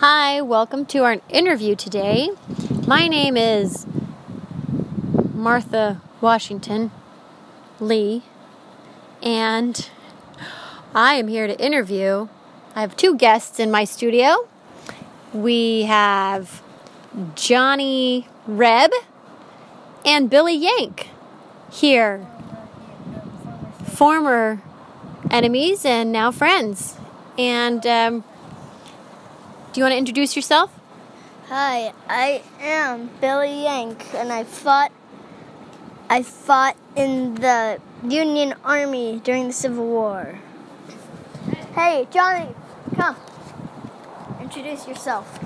Hi, welcome to our interview today. My name is Martha Washington Lee, and I am here to interview. I have two guests in my studio. We have Johnny Reb and Billy Yank here. Former enemies and now friends. And um, do you want to introduce yourself? Hi, I am Billy Yank, and I fought. I fought in the Union Army during the Civil War. Hey, Johnny, come. Introduce yourself.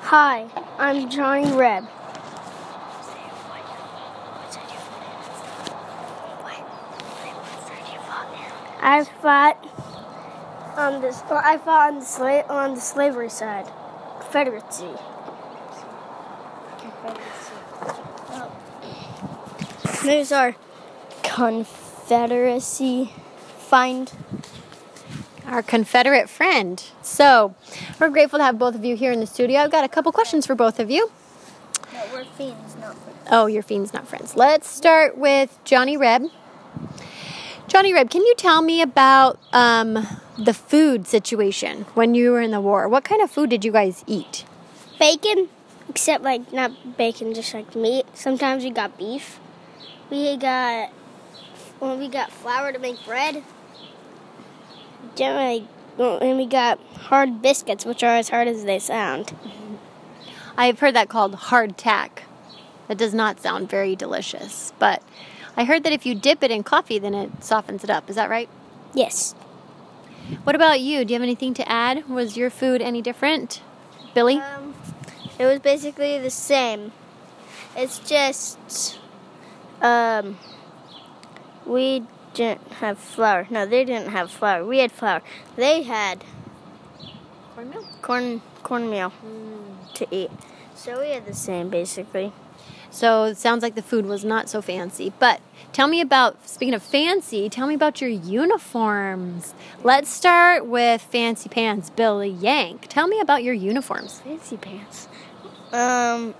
Hi, I'm Johnny Reb. I fought on this. I fought on the slave on the slavery side, Confederacy. There's our Confederacy find. Our Confederate friend. So, we're grateful to have both of you here in the studio. I've got a couple questions for both of you. No, we're fiends, not friends. Oh, you're fiends, not friends. Let's start with Johnny Reb. Johnny Reb, can you tell me about um, the food situation when you were in the war? What kind of food did you guys eat? Bacon, except like not bacon, just like meat. Sometimes we got beef. We got when we got flour to make bread. Generally, and we got hard biscuits, which are as hard as they sound. I've heard that called hardtack. That does not sound very delicious, but I heard that if you dip it in coffee, then it softens it up. Is that right? Yes. What about you? Do you have anything to add? Was your food any different? Billy? Um, it was basically the same. It's just um, we didn't have flour. No, they didn't have flour. We had flour. They had Cornmeal. corn cornmeal to eat. So we had the same basically. So it sounds like the food was not so fancy. But tell me about, speaking of fancy, tell me about your uniforms. Let's start with Fancy Pants Billy Yank. Tell me about your uniforms. Fancy pants. Um,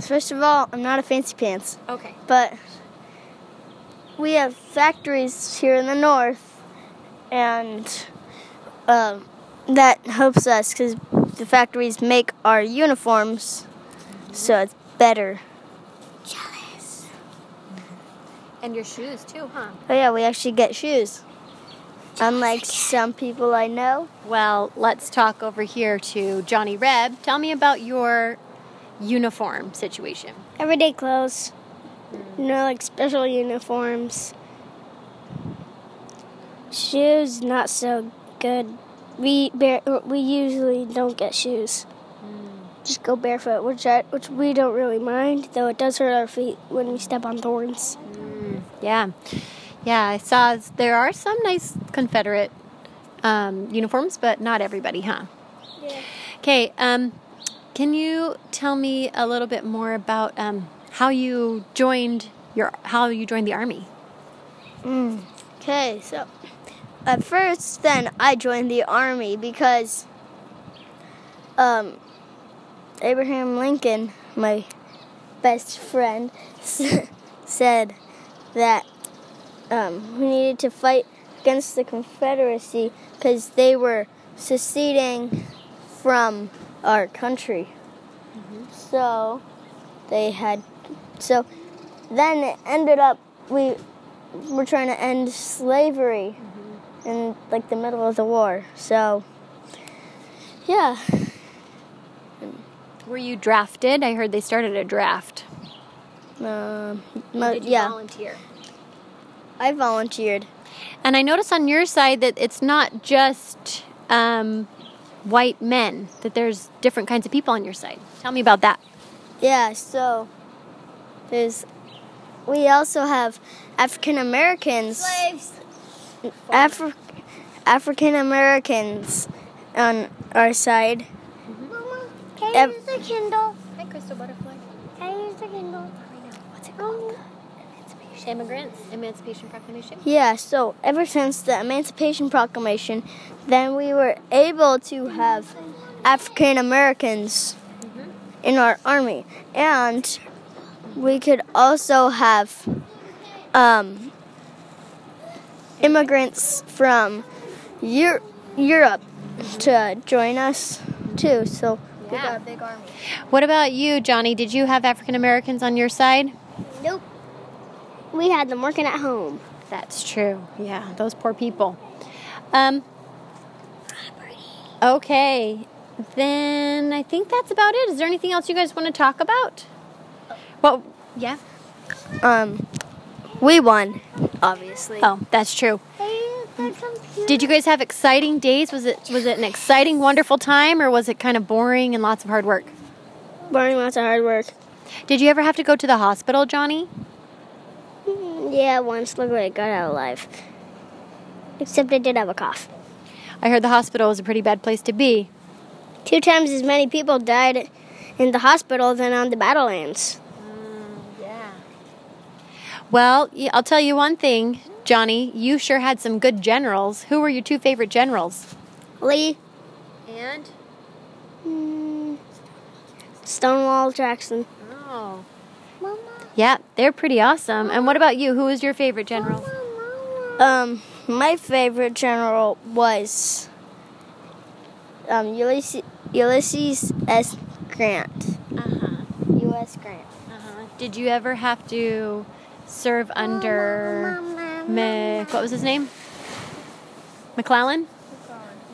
first of all, I'm not a fancy pants, Okay. but we have factories here in the north, and um, that helps us because the factories make our uniforms, so it's better. And your shoes too, huh? Oh yeah, we actually get shoes. Unlike some people I know. Well, let's talk over here to Johnny Reb. Tell me about your uniform situation. Everyday clothes. No, like special uniforms. Shoes, not so good. We bare, we usually don't get shoes. Hmm. Just go barefoot, which I, which we don't really mind, though it does hurt our feet when we step on thorns. Hmm. Yeah. Yeah, I saw there are some nice Confederate um, uniforms, but not everybody, huh? Yeah. Okay, um, can you tell me a little bit more about um, how you joined your how you joined the army? Okay, so at first, then I joined the army because um, Abraham Lincoln, my best friend, said that um, we needed to fight against the Confederacy because they were seceding from our country. So they had so then it ended up we were trying to end slavery in like the middle of the war. So yeah, Were you drafted? I heard they started a draft. Um, mo- did you yeah, volunteer? I volunteered. And I notice on your side that it's not just um, white men; that there's different kinds of people on your side. Tell me about that. Yeah, so there's we also have African Americans. Slaves. Afri- African Americans on our side. Mama, can Ev- I use the Kindle? Hi, Crystal Butterfly. Can I use the Kindle? Um, Immigrants, Emancipation Proclamation. Yeah, so ever since the Emancipation Proclamation, then we were able to have African Americans in our army, and we could also have um, immigrants from Eur- Europe to join us too. So we Yeah. got a big army. What about you, Johnny? Did you have African Americans on your side? We had them working at home. That's true. Yeah, those poor people. Um, okay, then I think that's about it. Is there anything else you guys want to talk about? Well, yeah. Um, we won, obviously. Oh, that's true. Did you guys have exciting days? Was it was it an exciting, wonderful time, or was it kind of boring and lots of hard work? Boring, lots of hard work. Did you ever have to go to the hospital, Johnny? Yeah, once. Look what I got out alive. Except I did have a cough. I heard the hospital was a pretty bad place to be. Two times as many people died in the hospital than on the battlelands. Yeah. Well, I'll tell you one thing, Johnny. You sure had some good generals. Who were your two favorite generals? Lee, And mm, Stonewall Jackson. oh, Mama, yeah, they're pretty awesome. And what about you? Who was your favorite general? Um, my favorite general was um, Ulysses, Ulysses S. Grant. Uh huh. U.S. Grant. Uh-huh. Did you ever have to serve under Mc, what was his name? McClellan?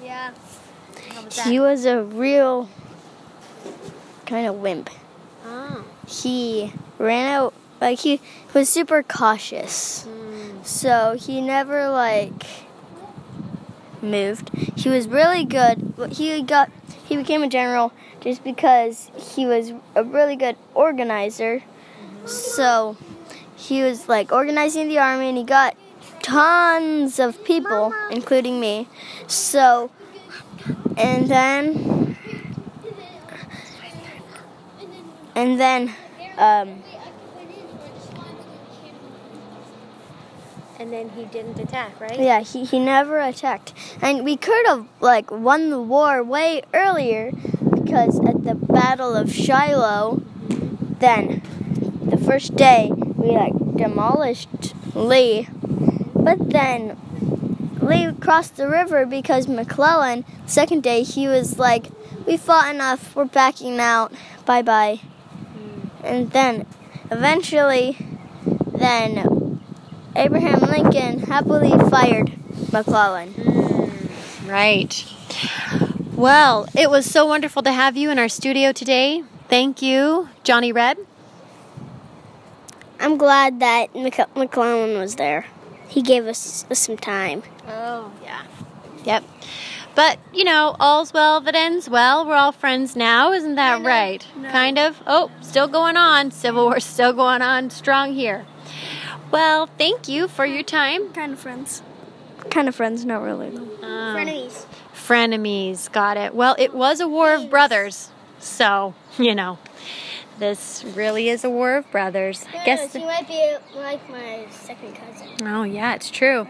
Yeah. How was He was a real kind of wimp. Oh. He ran out, like, he was super cautious. Mm. So he never, like, moved. He was really good. He got, he became a general just because he was a really good organizer. So he was, like, organizing the army and he got tons of people, including me. So, and then, and then, um, And then he didn't attack, right? yeah, he, he never attacked. And we could have, like, won the war way earlier because at the Battle of Shiloh, then the first day we, like, demolished Lee. But then Lee crossed the river because McClellan, second day, he was like, we fought enough, we're backing out, bye bye. Hmm. And then eventually, then Abraham Lincoln happily fired McClellan. Hmm, right. Well, it was so wonderful to have you in our studio today. Thank you, Johnny Reb. I'm glad that Mc- McClellan was there. He gave us some time. Oh, yeah. Yep. But, you know, all's well that ends well. We're all friends now, isn't that Kind of. right? No. Kind of. Oh, still going on. Civil War still going on strong here. Well, thank you for your time. Kind of friends. Kind of friends, not really. Um, Frenemies. frenemies. Got it. Well, it was a war of brothers. So, you know, this really is a war of brothers. Guess. she might be like my second cousin. Oh, yeah, it's true.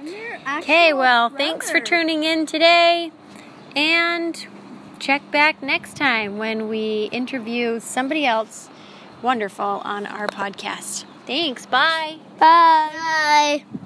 Okay, well, thanks for tuning in today. And check back next time when we interview somebody else wonderful on our podcast. Thanks. Bye. Bye. Bye.